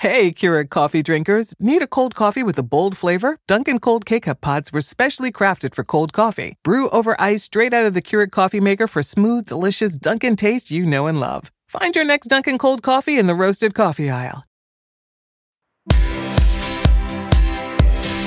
Hey, Keurig coffee drinkers. Need a cold coffee with a bold flavor? Dunkin' Cold K-Cup pods were specially crafted for cold coffee. Brew over ice straight out of the Keurig coffee maker for smooth, delicious Dunkin' taste you know and love. Find your next Dunkin' Cold coffee in the roasted coffee aisle.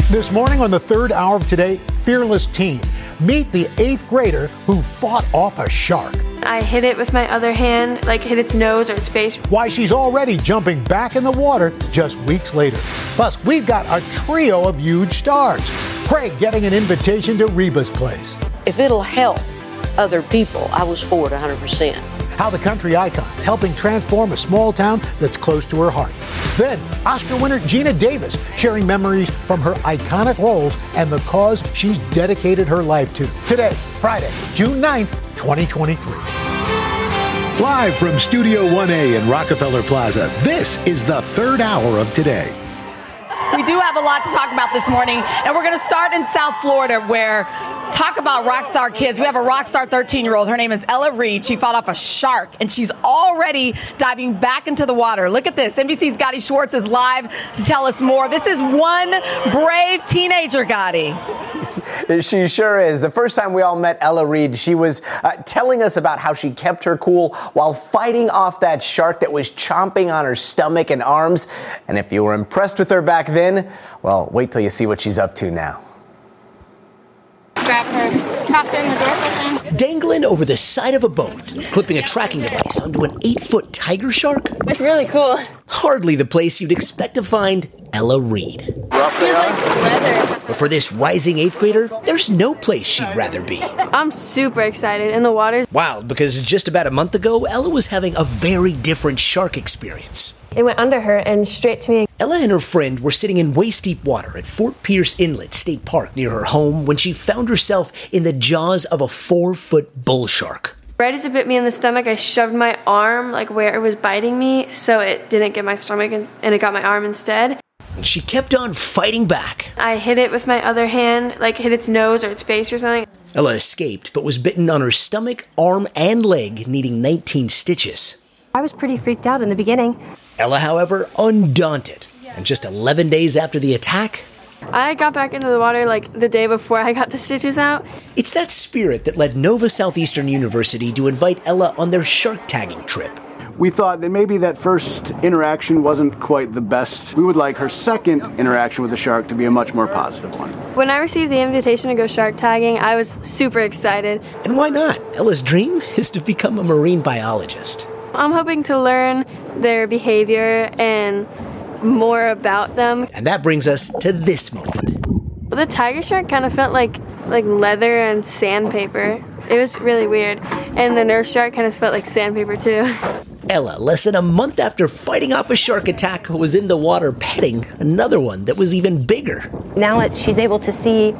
This morning on the third hour of today, Fearless Teen. Meet the eighth grader who fought off a shark. I hit it with my other hand, like hit its nose or its face. Why she's already jumping back in the water just weeks later. Plus, we've got a trio of huge stars. Craig getting an invitation to Reba's place. If it'll help other people, I was for it 100%. How the country icon helping transform a small town that's close to her heart. Then, Oscar winner Geena Davis sharing memories from her iconic roles and the cause she's dedicated her life to. Today, Friday, June 9th, 2023. Live from Studio 1A in Rockefeller Plaza, this is the third hour of today. We do have a lot to talk about this morning, and we're going to start in South Florida where talk about rock star kids. We have a rock star 13 year old. Her name is Ella Reed. She fought off a shark and she's already diving back into the water. Look at this. NBC's Gadi Schwartz is live to tell us more. This is one brave teenager, Gadi. She sure is. The first time we all met Ella Reed, she was uh, telling us about how she kept her cool while fighting off that shark that was chomping on her stomach and arms. And if you were impressed with her back then, well, wait till you see what she's up to now grab her captain, the door's open. Dangling over the side of a boat, clipping a tracking device onto an eight foot tiger shark? It's really cool. Hardly the place you'd expect to find Ella Reed. Rough like. But for this rising eighth grader, there's no place she'd rather be. I'm super excited. In the water's Wild, because just about a month ago, Ella was having a very different shark experience. It went under her and straight to me. Ella and her friend were sitting in waist deep water at Fort Pierce Inlet State Park near her home when she found herself in the jaws of a four foot bull shark. Right as it bit me in the stomach, I shoved my arm like where it was biting me so it didn't get my stomach and, and it got my arm instead. And she kept on fighting back. I hit it with my other hand, like hit its nose or its face or something. Ella escaped, but was bitten on her stomach, arm, and leg, needing 19 stitches. I was pretty freaked out in the beginning. Ella, however, undaunted. And just 11 days after the attack, I got back into the water like the day before I got the stitches out. It's that spirit that led Nova Southeastern University to invite Ella on their shark tagging trip. We thought that maybe that first interaction wasn't quite the best. We would like her second interaction with the shark to be a much more positive one. When I received the invitation to go shark tagging, I was super excited. And why not? Ella's dream is to become a marine biologist. I'm hoping to learn their behavior and more about them. And that brings us to this moment. The tiger shark kind of felt like like leather and sandpaper. It was really weird. And the nurse shark kind of felt like sandpaper too. Ella, less than a month after fighting off a shark attack, was in the water petting another one that was even bigger. Now that she's able to see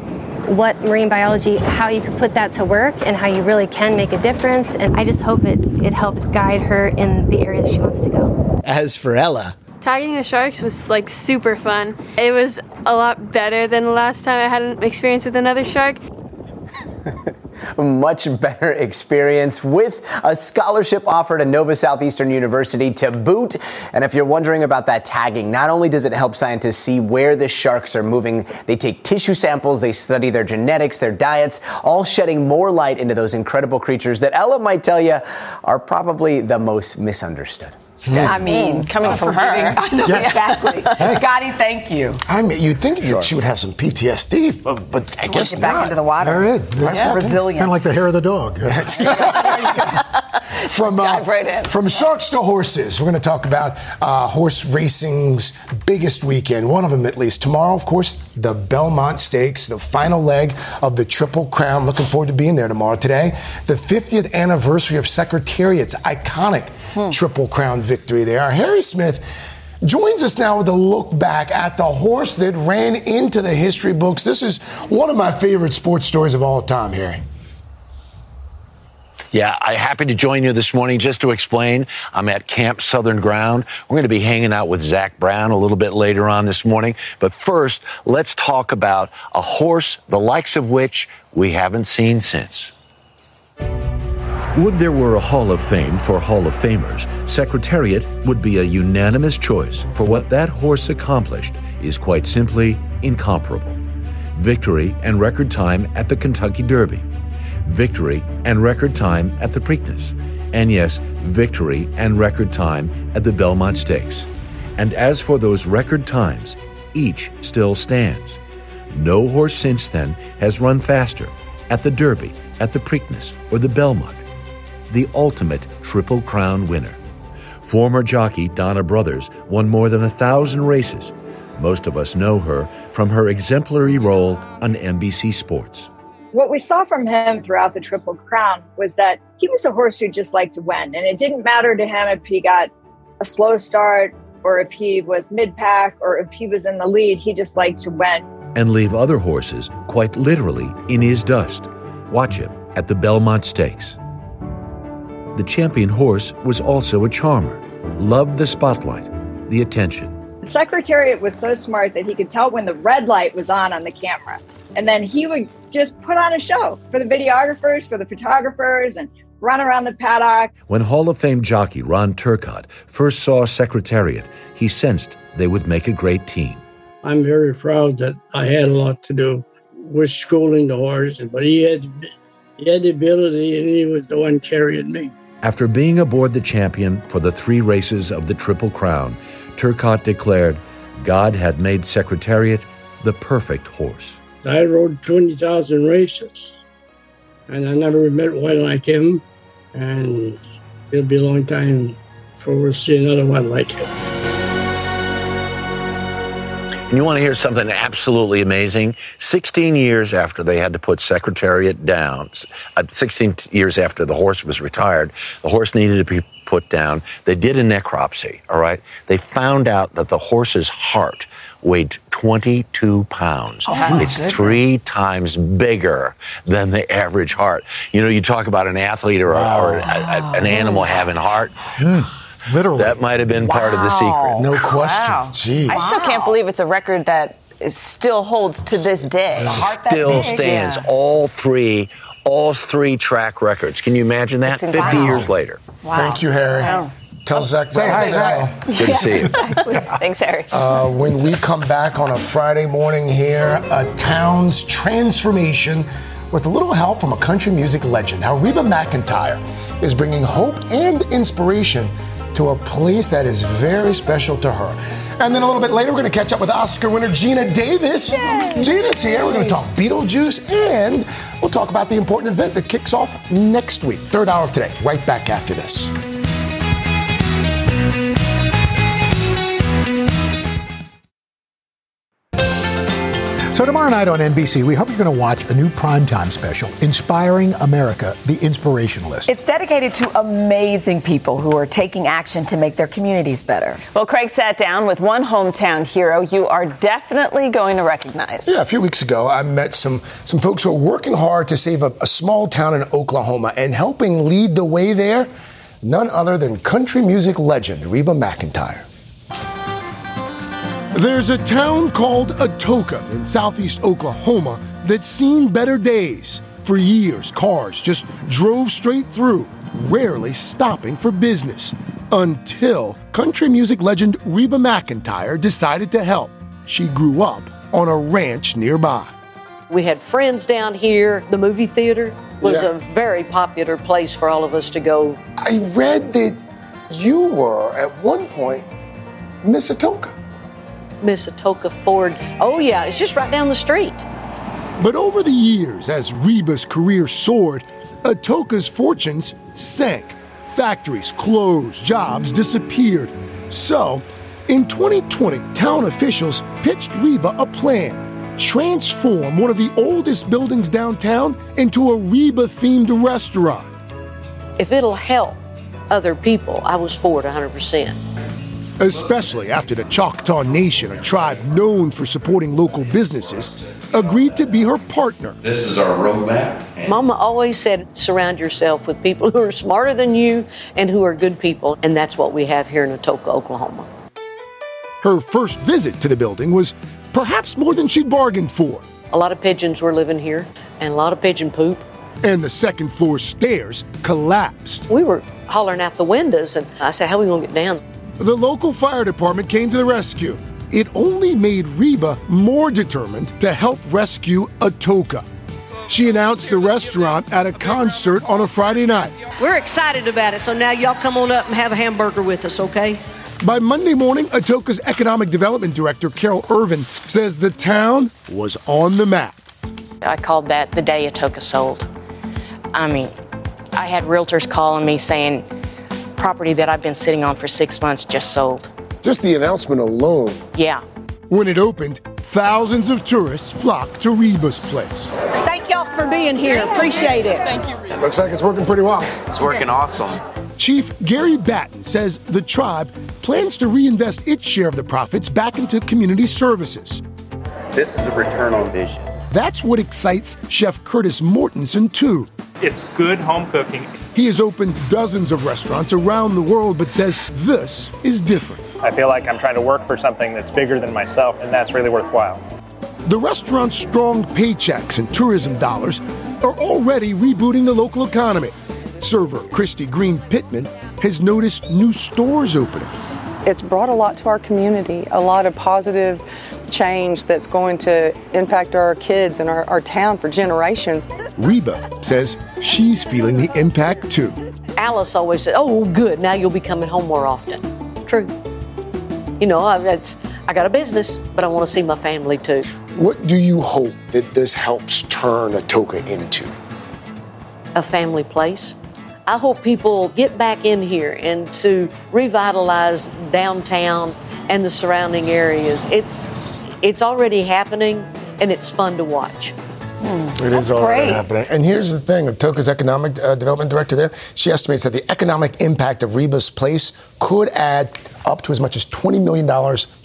what marine biology, how you can put that to work, and how you really can make a difference. And I just hope it, it helps guide her in the areas she wants to go. As for Ella, tagging the sharks was like super fun. It was a lot better than the last time I had an experience with another shark. much better experience with a scholarship offered at Nova Southeastern University to boot. And if you're wondering about that tagging, not only does it help scientists see where the sharks are moving, they take tissue samples, they study their genetics, their diets, all shedding more light into those incredible creatures that Ella might tell you are probably the most misunderstood. I mean, oh. coming oh, from her. I know yes. exactly. hey. Gadi, thank you. I mean, you'd think sure. she would have some PTSD, but, but I guess get back not. into the water. All right. That's yeah. resilient. Kind of like the hair of the dog. from uh, right from sharks to horses, we're going to talk about uh, horse racing's biggest weekend. One of them, at least. Tomorrow, of course, the Belmont Stakes, the final leg of the Triple Crown. Looking forward to being there tomorrow. Today, the 50th anniversary of Secretariat's iconic hmm. Triple Crown victory there. Harry Smith joins us now with a look back at the horse that ran into the history books. This is one of my favorite sports stories of all time, Harry. Yeah, I'm happy to join you this morning just to explain. I'm at Camp Southern Ground. We're going to be hanging out with Zac Brown a little bit later on this morning. But first, let's talk about a horse the likes of which we haven't seen since. Would there were a Hall of Fame for Hall of Famers, Secretariat would be a unanimous choice for what that horse accomplished is quite simply incomparable. Victory and record time at the Kentucky Derby, victory and record time at the Preakness, and yes, victory and record time at the Belmont Stakes. And as for those record times, each still stands. No horse since then has run faster at the Derby, at the Preakness, or the Belmont. The ultimate Triple Crown winner. Former jockey Donna Brothers won more than a thousand races. Most of us know her from her exemplary role on NBC Sports. What we saw from him throughout the Triple Crown was that he was a horse who just liked to win. And it didn't matter to him if he got a slow start or if he was mid pack or if he was in the lead, he just liked to win. And leave other horses, quite literally, in his dust. Watch him at the Belmont Stakes. The champion horse was also a charmer, loved the spotlight, the attention. The Secretariat was so smart that he could tell when the red light was on on the camera. And then he would just put on a show for the videographers, for the photographers, and run around the paddock. When Hall of Fame jockey Ron Turcotte first saw Secretariat, he sensed they would make a great team. I'm very proud that I had a lot to do with schooling the horse, but he had he had the ability and he was the one carrying me. After being aboard the champion for the three races of the Triple Crown, Turcotte declared God had made Secretariat the perfect horse. I rode 20,000 races, and I never met one like him, and it'll be a long time before we'll see another one like him. And you want to hear something absolutely amazing? 16 years after they had to put Secretariat down, uh, 16 years after the horse was retired, the horse needed to be put down. They did a necropsy, all right? They found out that the horse's heart weighed 22 pounds. Oh, it's goodness. three times bigger than the average heart. You know, you talk about an athlete or, or a, a- an animal having heart. Literally. That might have been part of the secret. No question. Wow. Jeez. I still can't believe it's a record that still holds to this day. still stands. All three, all three track records. Can you imagine that? It's 50 incredible. years later. Wow. Thank you, Harry. Wow. Tell Zac Say hi, Zac. hello. Good to see you. Thanks, Harry. Uh, when we come back on a Friday morning here, a town's transformation with a little help from a country music legend. How Reba McEntire is bringing hope and inspiration to a place that is very special to her. And then a little bit later, we're going to catch up with Oscar winner Geena Davis. Geena's here. We're going to talk Beetlejuice and we'll talk about the important event that kicks off next week, third hour of today, right back after this. So tomorrow night on NBC, we hope you're going to watch a new primetime special, Inspiring America, the Inspirationalist. It's dedicated to amazing people who are taking action to make their communities better. Well, Craig sat down with one hometown hero you are definitely going to recognize. Yeah, a few weeks ago, I met some some folks who are working hard to save a, a small town in Oklahoma and helping lead the way there. None other than country music legend Reba McEntire. There's a town called Atoka in southeast Oklahoma that's seen better days. For years, cars just drove straight through, rarely stopping for business. Until country music legend Reba McEntire decided to help. She grew up on a ranch nearby. We had friends down here. The movie theater was Yeah. a very popular place for all of us to go. I read that you were at one point Miss Atoka. Miss Atoka Ford. Oh, yeah, it's just right down the street. But over the years, as Reba's career soared, Atoka's fortunes sank. Factories closed, jobs disappeared. So, in 2020, town officials pitched Reba a plan transform one of the oldest buildings downtown into a Reba themed restaurant. If it'll help other people, I was for it 100%. Especially after the Choctaw Nation, a tribe known for supporting local businesses, agreed to be her partner. This is our roadmap. Mama always said, surround yourself with people who are smarter than you and who are good people. And that's what we have here in Atoka, Oklahoma. Her first visit to the building was perhaps more than she'd bargained for. A lot of pigeons were living here and a lot of pigeon poop. and the second floor stairs collapsed. We were hollering out the windows, and I said, How are we going to get down? The local fire department came to the rescue. It only made Reba more determined to help rescue Atoka. She announced the restaurant at a concert on a Friday night. We're excited about it, so now y'all come on up and have a hamburger with us, okay? By Monday morning, Atoka's economic development director, Carol Irvin, says the town was on the map. I called that the day Atoka sold. I mean, I had realtors calling me saying, property that I've been sitting on for six months just sold. Just the announcement alone. Yeah. When it opened, thousands of tourists flocked to Reba's place. Thank y'all for being here. Appreciate it. Thank you. Looks like it's working pretty well. It's working awesome. Chief Gary Batton says the tribe plans to reinvest its share of the profits back into community services. This is a return on vision. That's what excites Chef Curtis Mortensen, too. It's good home cooking. He has opened dozens of restaurants around the world, but says this is different. I feel like I'm trying to work for something that's bigger than myself, and that's really worthwhile. The restaurant's strong paychecks and tourism dollars are already rebooting the local economy. Server Christy Green Pittman has noticed new stores opening. It's brought a lot to our community, a lot of positive change that's going to impact our kids and our, our town for generations. Reba says she's feeling the impact too. Alice always said, Oh, good, now you'll be coming home more often. True. You know, I, it's, I got a business, but I want to see my family too. What do you hope that this helps turn Atoka into? A family place. I hope people get back in here and to revitalize downtown and the surrounding areas. It's it's already happening and it's fun to watch. It is already happening. And here's the thing Toka's economic uh, development director there, she estimates that the economic impact of Reba's Place could add up to as much as $20 million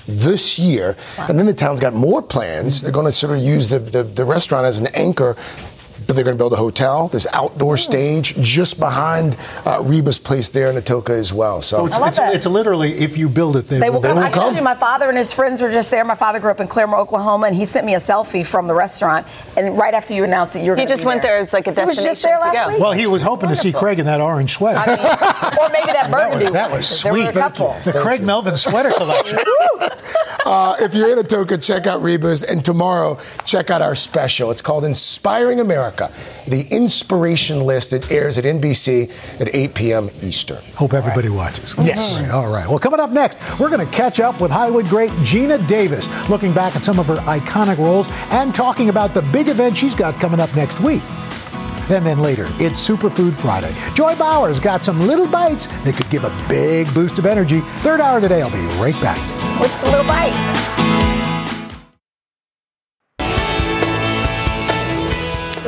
this year. And then the town's got more plans. They're going to sort of use the, the, the restaurant as an anchor. But they're going to build a hotel, this outdoor stage just behind uh, Reba's place there in Atoka as well. So, So it's, it's, it's literally if you build it, they, They will, will come. I told you, my father and his friends were just there. My father grew up in Claremore, Oklahoma, and he sent me a selfie from the restaurant. And right after you announced that you were He gonna He just be went there as like a He was just there last week. Well, he was hoping to see Craig in that orange sweater. or maybe that burgundy. that was, was 'cause there were sweet. a couple. The Craig Melvin sweater collection. uh, if you're in Atoka, check out Reba's. And tomorrow, check out our special. It's called Inspiring America, the inspiration list. It airs at NBC at 8 p.m. Eastern. Hope everybody watches. Yes. All right, all right. Well, coming up next, we're going to catch up with Hollywood great Geena Davis, looking back at some of her iconic roles and talking about the big event she's got coming up next week. And then later, it's Superfood Friday. Joy Bauer's got some little bites that could give a big boost of energy. Third hour today. I'll be right back. What's the little bite?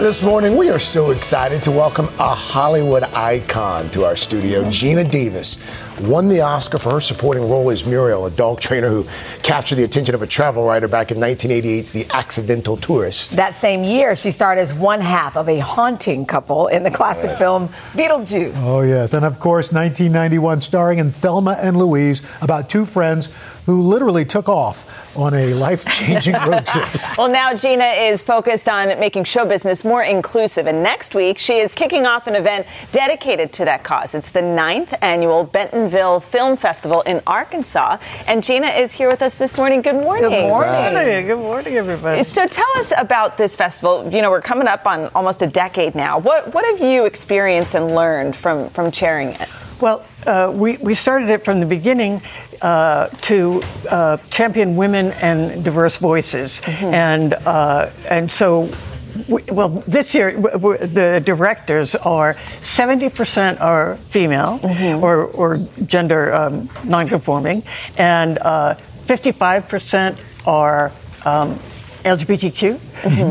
This morning, we are so excited to welcome a Hollywood icon to our studio. Geena Davis won the Oscar for her supporting role as Muriel, a dog trainer who captured the attention of a travel writer back in 1988's The Accidental Tourist. That same year, she starred as one half of a haunting couple in the classic film Beetlejuice. Oh, yes. And of course, 1991, starring in Thelma and Louise, about two friends who literally took off on a life changing road trip. Well, now Geena is focused on making show business more inclusive. And next week, she is kicking off an event dedicated to that cause. It's the ninth annual Bentonville Film Festival in Arkansas. And Geena is here with us this morning. Good morning. Good morning. Good morning, everybody. So tell us about this festival. You know, we're coming up on almost a decade now. What what have you experienced and learned from from chairing it? Well, uh, we, we started it from the beginning uh, to uh, champion women and diverse voices. And, uh, and so, we, well, this year, w- w- the directors are 70% are female or, or gender um, nonconforming, and uh, 55% are um, LGBTQ,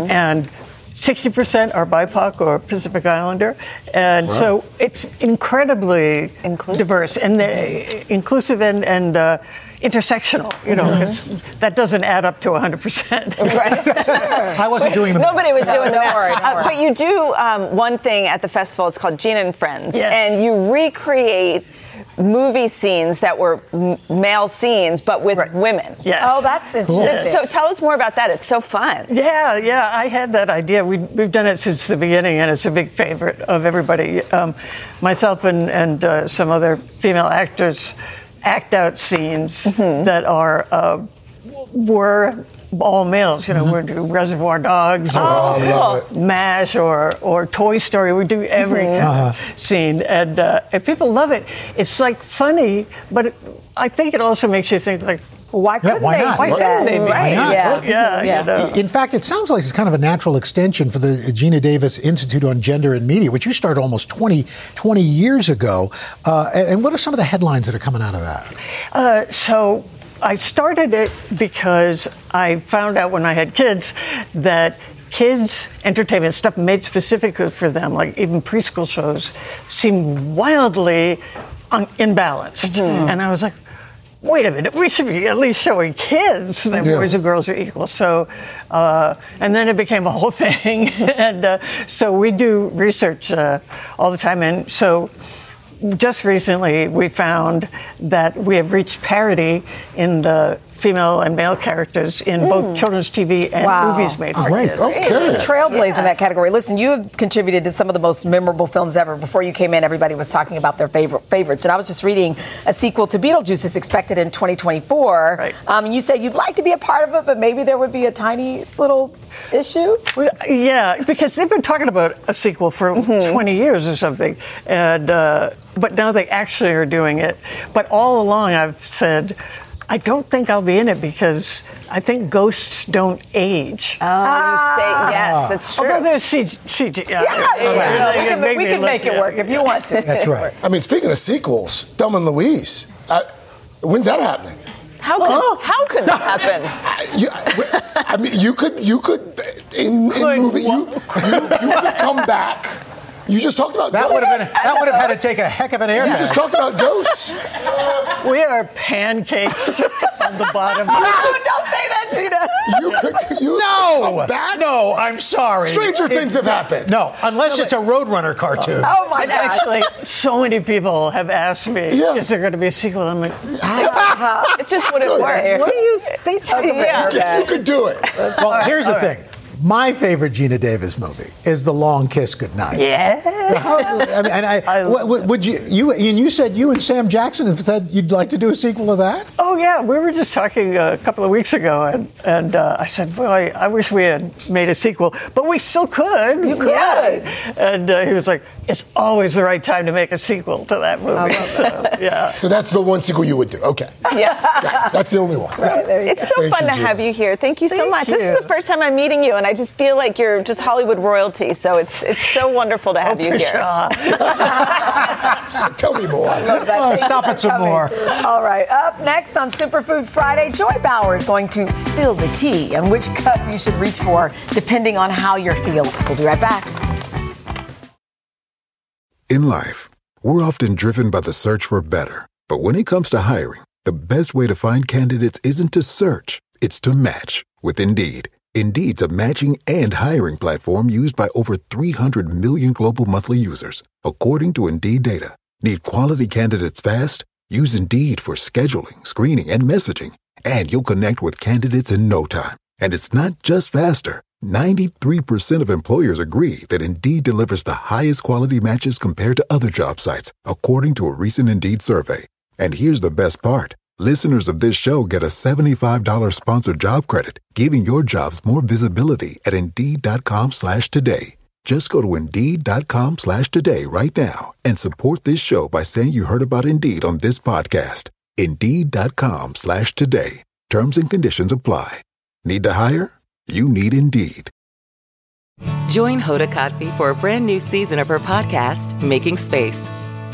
and 60% are BIPOC or Pacific Islander. And so it's incredibly diverse and uh, inclusive and, and uh, intersectional. You know, it's, that doesn't add up to 100%. I wasn't doing the Nobody was doing don't that. worry, Uh, but you do um, one thing at the festival. It's called Geena and Friends, Yes. and you recreate movie scenes that were m- male scenes, but with women. Yes. Oh, that's interesting. So tell us more about that. It's so fun. Yeah, yeah, I had that idea. We, we've done it since the beginning, and it's a big favorite of everybody. Um, myself and, and uh, some other female actors act out scenes Mm-hmm. that are uh, were all males. You know, we do Reservoir Dogs, or Oh, it. MASH, or or Toy Story. We do every Mm-hmm. kind Uh-huh. scene, and uh, and people love it. It's like funny, but it, I think it also makes you think like. Why couldn't why they not? Why that? couldn't they be? Right. Why not? Yeah. Yeah, Yeah. you know. In fact, it sounds like it's kind of a natural extension for the Geena Davis Institute on Gender and Media, which you started almost 20, 20 years ago. Uh, and, and what are some of the headlines that are coming out of that? Uh, so I started it because I found out when I had kids that kids entertainment stuff made specifically for them, like even preschool shows, seemed wildly un- imbalanced, and I was like. Wait a minute, we should be at least showing kids that Yeah. boys and girls are equal. So, uh, and then it became a whole thing. and uh, so we do research uh, all the time. And so just recently we found that we have reached parity in the female and male characters in both children's TV and Wow. movies made for Great. kids. Okay. Trailblaze in that category. Listen, you have contributed to some of the most memorable films ever. Before you came in, everybody was talking about their favorite favorites, and I was just reading a sequel to Beetlejuice is expected in 2024. Right. Um, you said you'd like to be a part of it, but maybe there would be a tiny little issue. Well, Yeah, because they've been talking about a sequel for 20 years or something, and uh, but now they actually are doing it. But all along, I've said. I don't think I'll be in it because I think ghosts don't age. Oh, you say yes, that's true. Although there's CG, CG yeah, Yeah, yeah, we can, make we me can look- make it yeah. work if you want to. That's right. I mean, speaking of sequels, Dumb and Louise. Uh, when's that happening? How could, how could that happen? You, I mean, you could, you could, in, in Could movie, you, you, you could come back. You just talked about That would have been that would have had to take a heck of an air. You just talked about ghosts. We are pancakes on the bottom. No, don't say that, Geena. You could, you No, come back. no, I'm sorry. Stranger things have happened. No, unless it's a Roadrunner cartoon. Oh my gosh. Actually, so many people have asked me, Yeah. is there going to be a sequel? I'm like, ah. It just wouldn't Good. work. what do you think? Yeah. You you could do it. Well, here's the thing. My favorite Geena Davis movie is The Long Kiss Goodnight. Yeah. How, I mean, and I, what- what- would you, you, and you said you and Sam Jackson have said you'd like to do a sequel of that? Oh yeah, we were just talking a couple of weeks ago, and, and uh, I said, well, I wish we had made a sequel, but we still could. You could. Yeah. And uh, he was like, "It's always the right time to make a sequel to that movie." So, yeah. So that's the one sequel you would do. Okay. Yeah. Yeah, that's the only one. Right, It's so Thank fun you, to Geena. have you here. Thank you so Thank much. This is the first time I'm meeting you, and I just feel like you're just Hollywood royalty. So it's it's so wonderful to have oh, you here. Pshaw. Tell me more. Oh, stop it some more. All right. Up next on Superfood Friday, Joy Bauer is going to spill the tea and which cup you should reach for depending on how you're feeling. We'll be right back. In life, we're often driven by the search for better. But when it comes to hiring, the best way to find candidates isn't to search, it's to match with Indeed. Indeed's a matching and hiring platform used by over 300 million global monthly users, according to Indeed data. Need quality candidates fast? Use Indeed for scheduling, screening, and messaging, and you'll connect with candidates in no time. And it's not just faster. 93% of employers agree that Indeed delivers the highest quality matches compared to other job sites, according to a recent Indeed survey. And here's the best part. Listeners of this show get a $75 sponsored job credit, giving your jobs more visibility at Indeed.com slash today. Just go to Indeed.com slash today right now and support this show by saying you heard about Indeed on this podcast. Indeed.com slash today. Terms and conditions apply. Need to hire? You need Indeed. Join Hoda Kotb for a brand new season of her podcast, Making Space.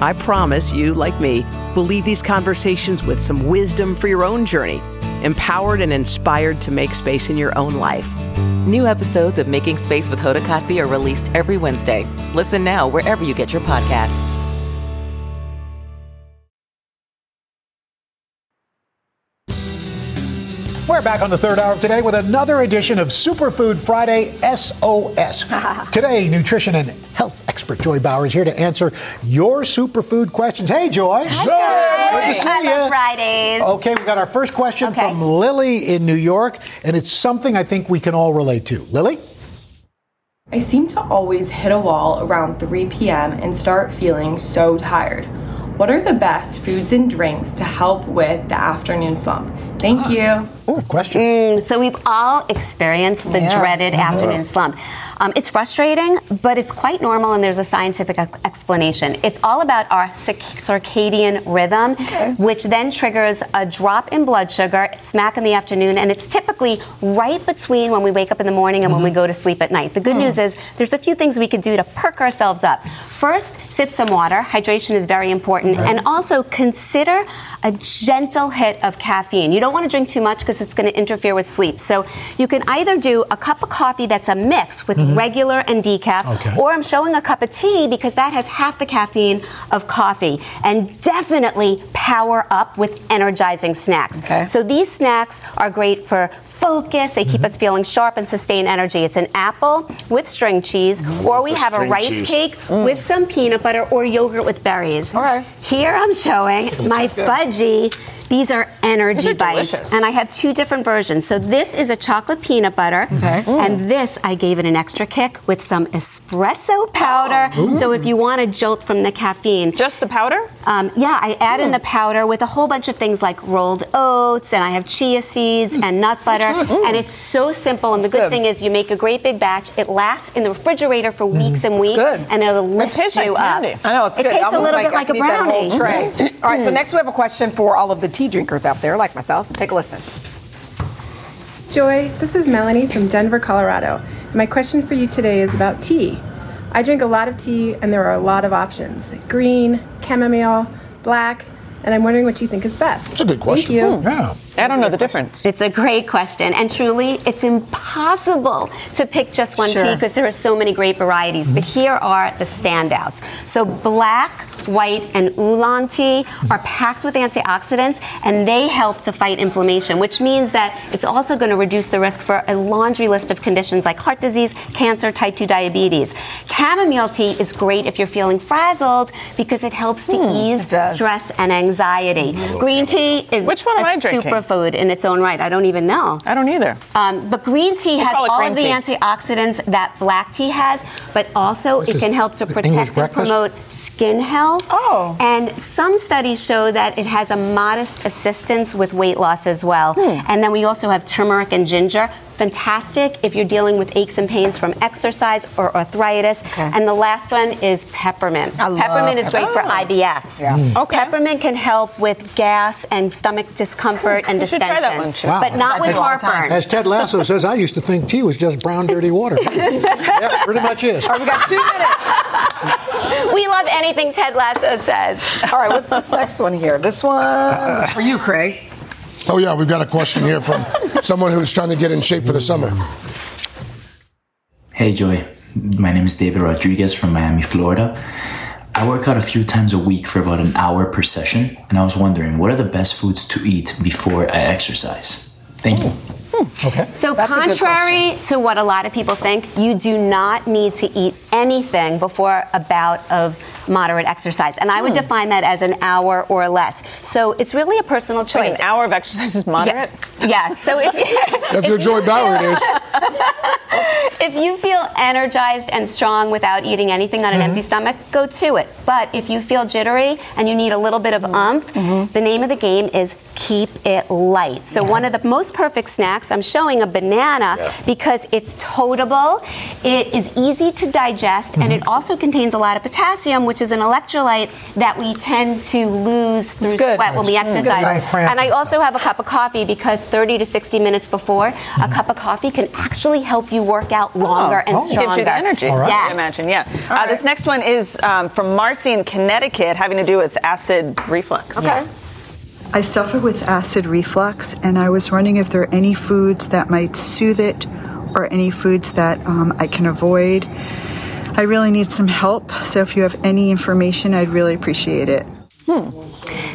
I promise you, like me, will leave these conversations with some wisdom for your own journey, empowered and inspired to make space in your own life. New episodes of Making Space with Hoda Kotb are released every Wednesday. Listen now wherever you get your podcasts. We're back on the third hour of today with another edition of Superfood Friday SOS. today, nutrition and health expert Joy Bauer is here to answer your superfood questions. Hey, Joy. Hi, Good to see I love you. Fridays. Okay, we got our first question Okay. from Lily in New York, and it's something I think we can all relate to. Lily? I seem to always hit a wall around 3 p.m. and start feeling so tired. What are the best foods and drinks to help with the afternoon slump? Thank you. Good question. Mm, so we've all experienced the Yeah. dreaded Mhm. afternoon slump. Um, it's frustrating, but it's quite normal, and there's a scientific explanation. It's all about our circadian rhythm, which then triggers a drop in blood sugar smack in the afternoon, and it's typically right between when we wake up in the morning and when we go to sleep at night. The good news is there's a few things we could do to perk ourselves up. First, sip some water. Hydration is very important, and also consider a gentle hit of caffeine. You don't want to drink too much because it's going to interfere with sleep. So you can either do a cup of coffee that's a mix with Mhm. regular and decaf, Okay. or I'm showing a cup of tea because that has half the caffeine of coffee. And definitely power up with energizing snacks. Okay. So these snacks are great for focus. They keep us feeling sharp and sustain energy. It's an apple with string cheese, or we the have a rice cheese. cake Mm. with some peanut butter or yogurt with berries. All right. Here I'm showing my is good. fudgy. These are energy These are bites. delicious. And I have two different versions. So this is a chocolate peanut butter. Mm. And this, I gave it an extra kick with some espresso powder. Oh. So if you want a jolt from the caffeine. Just the powder? Um, yeah, I add in the powder with a whole bunch of things like rolled oats, and I have chia seeds and nut butter. And it's so simple. And the good, good. thing is, you make a great big batch. It lasts in the refrigerator for mm. weeks and weeks. good. And it'll lift tastes you like up. candy. I know it's it good. tastes a Almost little like bit I like a could that brownie. whole tray. Mm. all right, so next we have a question for all of the tea drinkers out there, like myself. Take a listen. Joy, this is Melanie from Denver, Colorado. My question for you today is about tea. I drink a lot of tea, and there are a lot of options green, chamomile, black, and I'm wondering what you think is best. That's a good question. Thank you. Hmm. Yeah. I don't know the difference. It's a great question, and truly, it's impossible to pick just one Sure. tea because there are so many great varieties. But here are the standouts. So, black, white, and oolong tea are packed with antioxidants, and they help to fight inflammation, which means that it's also going to reduce the risk for a laundry list of conditions like heart disease, cancer, type 2 diabetes. Chamomile tea is great if you're feeling frazzled because it helps to hmm, ease stress and anxiety. Green tea is Which one am I drinking? Superfood in its own right. I don't even know. I don't either. Um, but green tea We'll has call all of the tea. antioxidants that black tea has, but also This it is can help to protect and promote skin health. Oh. And some studies show that it has a modest assistance with weight loss as well. Hmm. And then we also have turmeric and ginger. Fantastic if you're dealing with aches and pains from exercise or arthritis. And the last one is peppermint. love peppermint is great for. IBS. Yeah. Mm. Peppermint can help with gas and stomach discomfort and You should try distension. that one, Wow. But not with do all the time. heartburn. As Ted Lasso says, I used to think tea was just brown, dirty water. yeah, pretty much is. All right, we got two minutes. we love anything Ted Lasso says. All right, what's this next one here? This one for you, Craig. Oh, yeah, we've got a question here from someone who's trying to get in shape for the summer. Hey Joy, my name is David Rodriguez from Miami, Florida. I work out a few times a week for about an hour per session, and I was wondering what are the best foods to eat before I exercise? Thank you. Hmm. Okay. So, That's contrary to what a lot of people think, you do not need to eat anything before a bout of moderate exercise. And I would Hmm. define that as an hour or less. So, it's really a personal Wait, choice. an hour of exercise is moderate? Yes. So, if, If you're Joy Bauer, it is. if you feel energized and strong without eating anything on an mm-hmm. empty stomach, go to it. But if you feel jittery and you need a little bit of mm-hmm. umph, mm-hmm. the name of the game is keep it light. So one of the most perfect snacks, I'm showing a banana because it's totable, it is easy to digest, and it also contains a lot of potassium, which is an electrolyte that we tend to lose through good. sweat when we It's good. exercise. Right. And I also have a cup of coffee because 30 to 60 minutes before, a cup of coffee can actually help you work out longer and oh. stronger. Gives you the energy. All right. Yes. Yes. I imagine, yeah. Uh, this next one is um, from Marcy in Connecticut, having to do with acid reflux. Okay. I suffer with acid reflux, and I was wondering if there are any foods that might soothe it or any foods that um, I can avoid. I really need some help, so if you have any information, I'd really appreciate it. Hmm.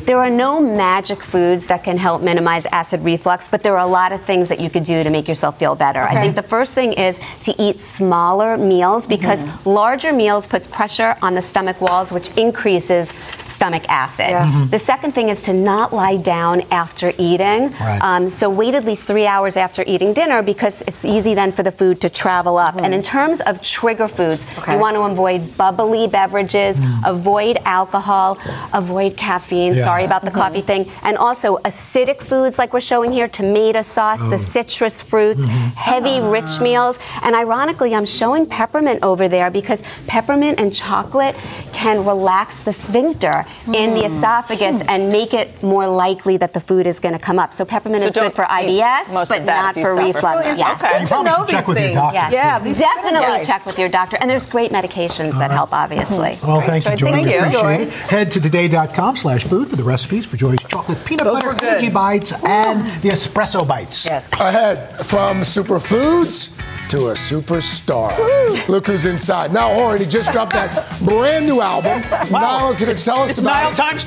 There are no magic foods that can help minimize acid reflux, but there are a lot of things that you could do to make yourself feel better. I think the first thing is to eat smaller meals because larger meals puts pressure on the stomach walls, which increases stomach acid. Yeah. Mhm. The second thing is to not lie down after eating. Right. Um, so wait at least three hours after eating dinner because it's easy then for the food to travel up. Mm-hmm. And in terms of trigger foods, Okay. you want to avoid bubbly beverages, mm. avoid alcohol, avoid caffeine. Yeah. Sorry about the mm-hmm. coffee thing. And also acidic foods like we're showing here, tomato sauce, the Oh. citrus fruits, mm-hmm. heavy ah. rich meals. And ironically, I'm showing peppermint over there because peppermint and chocolate can relax the sphincter in the Hmm. esophagus and make it more likely that the food is going to come up. So peppermint So is good for IBS, but not for suffer. reflux. Really Yes. interesting. You probably should check with your doctor, Yeah, these definitely advice. check with your doctor. And there's great medications that help, obviously. Well, thank you, Joy. Thank we you. appreciate it. Head to today.com slash food for the recipes for Joy's chocolate peanut Those butter were good. cookie bites and the espresso bites. Yes. Ahead from superfoods to a superstar. Look who's inside. Now, Horan, he just dropped that brand new album. Niall is going to tell us It's about Niall it. times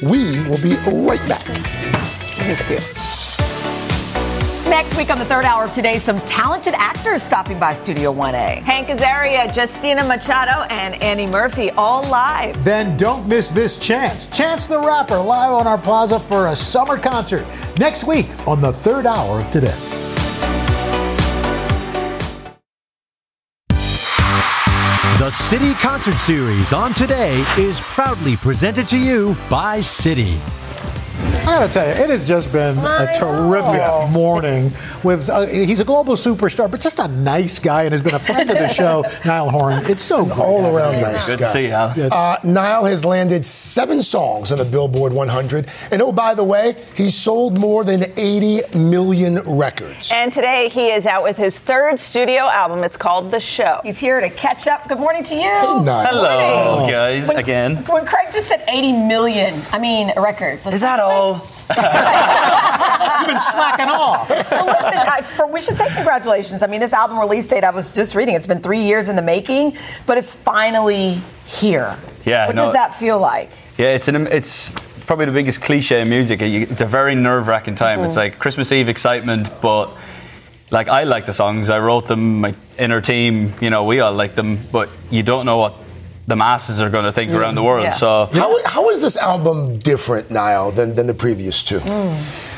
two. we will be right back. Next week on the third hour of today, some talented actors stopping by Studio 1A. Hank Azaria, Justina Machado, and Annie Murphy all live. Then don't miss this chance. Chance the Rapper live on our plaza for a summer concert next week on the third hour of today. The Citi Concert Series on Today is proudly presented to you by Citi. I gotta tell you, it has just been a terrific morning. With uh, he's a global superstar, but just a nice guy, and has been a friend of the show. Niall Horan, it's so great all having around you nice here. guy. Uh, Niall has landed seven songs on the Billboard 100, and oh, by the way, he's sold more than 80 million records. And today he is out with his third studio album. It's called The Show. He's here to catch up. Good morning to you. Niall. Hello, Morning. guys, When- again. When Craig just said 80 million, I mean, records. Is that all? You've been slacking off. well, listen, I, for, we should say congratulations. I mean, this album release date, I was just reading, it's been three years in the making, but it's finally here. Yeah, What no- does that feel like? Yeah, it's an it's probably the biggest cliche in music. It's a very nerve wracking time. It's Mhm. like Christmas Eve excitement, but like I like the songs. I wrote them. My inner team, you know, we all like them, but you don't know what the masses are going to think around the world. So how, how is this album different, Niall, than, than the previous two?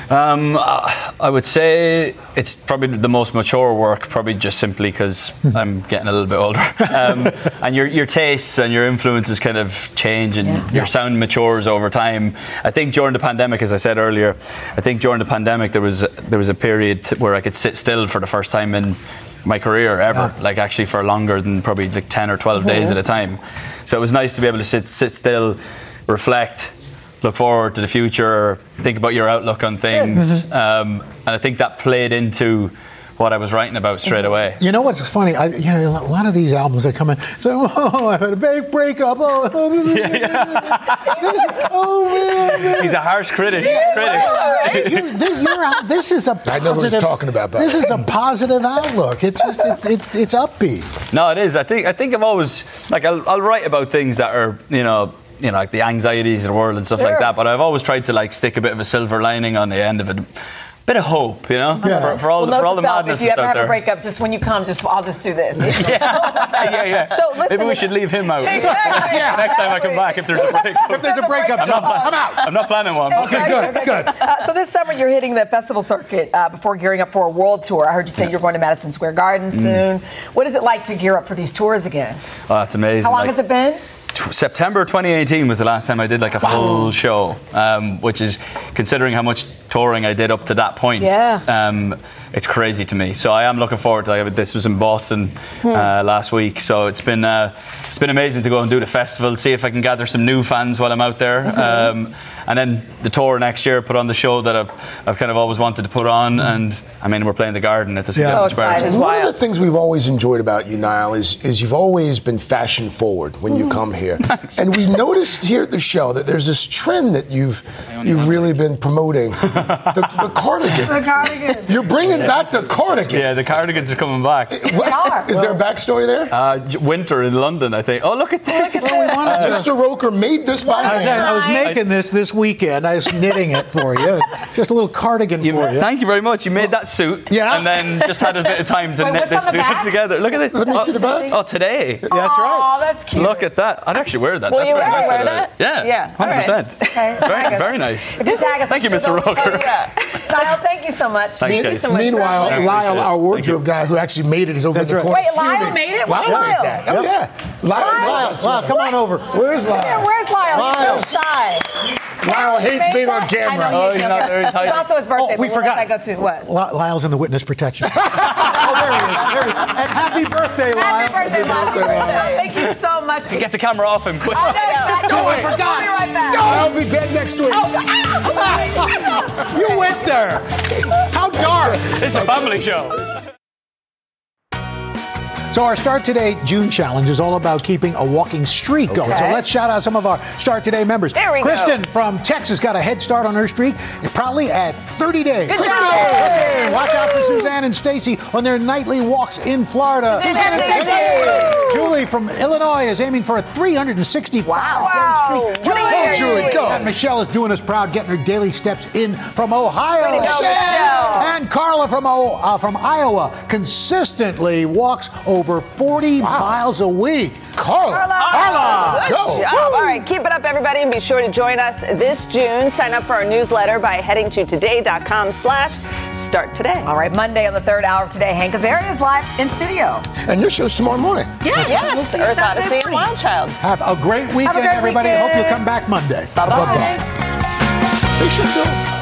Um, uh, I would say it's probably the most mature work, probably just simply because I'm getting a little bit older, um, and your your tastes and your influences kind of change, and your sound matures over time. I think during the pandemic, as I said earlier, I think during the pandemic there was there was a period where I could sit still for the first time in my career ever, like actually for longer than probably like ten or 12 days at a time. So it was nice to be able to sit sit still, reflect look forward to the future, think about your outlook on things. Um, and I think that played into what I was writing about straight away. You know what's funny? I, you know, a lot of these albums that come in. So, oh, I had a big breakup. Oh, oh, oh man, He's a harsh critic. critic. You're, this, you're out, this is a positive, I know what he's talking about, by This is a positive outlook. It's just it's it's, it's upbeat. No, it is. I think I think I've always like I'll, I'll write about things that are you know you know like the anxieties of the world and stuff Sure. like that. But I've always tried to like stick a bit of a silver lining on the end of it. Bit of hope, you know, for, for all well, for all the self, madness if you ever have there. a breakup, just when you come, just I'll just do this. yeah, yeah. yeah. So listen, Maybe we should leave him out. Yeah. Next time I come back, if there's a breakup. If there's a breakup, I'm not, I'm out. I'm not planning one. Okay, good, okay, good. Uh, so this summer you're hitting the festival circuit uh, before gearing up for a world tour. I heard you say you're going to Madison Square Garden Mm. soon. What is it like to gear up for these tours again? Oh, it's amazing. How long Like, has it been? T- September 2018 was the last time I did like a full show, um, which is considering how much touring I did up to that point, Yeah. um, it's crazy to me. So I am looking forward to like, this. Was in Boston Hmm. uh, last week, so it's been uh, it's been amazing to go and do the festival, see if I can gather some new fans while I'm out there. Mm-hmm. Um, and then the tour next year, put on the show that I've, I've kind of always wanted to put on, and I mean we're playing the Garden at the Yeah. St. Bar. One of the things we've always enjoyed about you, Niall, is is you've always been fashion forward when Mm-hmm. you come here, and we noticed here at the show that there's this trend that you've you've really been promoting, the, the cardigan. The cardigan. You're bringing back the cardigan. Yeah, the cardigans are coming back. What- Is there a backstory there? Uh, winter in London, I think. Oh, look at that! Look at Mr. Roker made this by I was, hand. I was making this this weekend. I was knitting it for you. Just a little cardigan for you. Thank you very much. You made that suit, Yeah. and then just had a bit of time to Wait, knit this suit back? together. Look at this. Let me oh, see the back. Oh, today. That's right. Oh, that's cute. Look at that. I'd actually wear that. Will That's you very wear- nice. wear by that? Yeah. Yeah, all Hundred right. percent. Okay, Very, very nice. Just tag us Thank you, Mr. over- Roker. Yeah. Niall, thank you so much. Thanks, Me- guys. so much. Meanwhile, Lyle, our wardrobe guy who actually made it, is over That's in the right. corner. Wait, Lyle made it? Lyle Where's made Lyle? that. Oh, yeah. Lyle, Lyle, Lyle, come on over. Where's Lyle? Where's Lyle? Lyle. He's so shy. Lyle hates being on camera. I know Oh, he's not very tight. It's also his birthday. Oh, we but what forgot. I go to what? Li- Lyle's in the witness protection. oh, there he is. There he is. And happy birthday, Lyle. Happy birthday, Lyle. Happy birthday. Thank you so much. Get the camera off him quick. I know, exactly. Oh, I We'll forgot. be right back. I'll be dead next week. Oh, You went there. How dark. It's a family show. So our Start Today June challenge is all about keeping a walking streak going. So let's shout out some of our Start Today members. There we go. Kristen from Texas got a head start on her streak, probably at 30 days. Good Kristen! Kristen! Watch out for Suzanne and Stacy on their nightly walks in Florida. Suzanne and Stacy! Julie from Illinois is aiming for a 365 Wow. day streak. Julie, go. And Michelle is doing us proud, getting her daily steps in from Ohio. Go, Michelle. And Carla from o- uh, from Iowa consistently walks over 40 miles a week. Carla. Carla, Good go. job. All right, keep it up, everybody, and be sure to join us this June. Sign up for our newsletter by heading to today.com slash start today. All right, Monday on the third hour of today, Hank Azaria is live in studio. And your show's tomorrow morning. Yes, Yes, we'll see Earth Saturday Odyssey and morning. Wild Child. Have a great weekend, great everybody. Hope you come back Monday. Bye-bye. Bye-bye. They should go.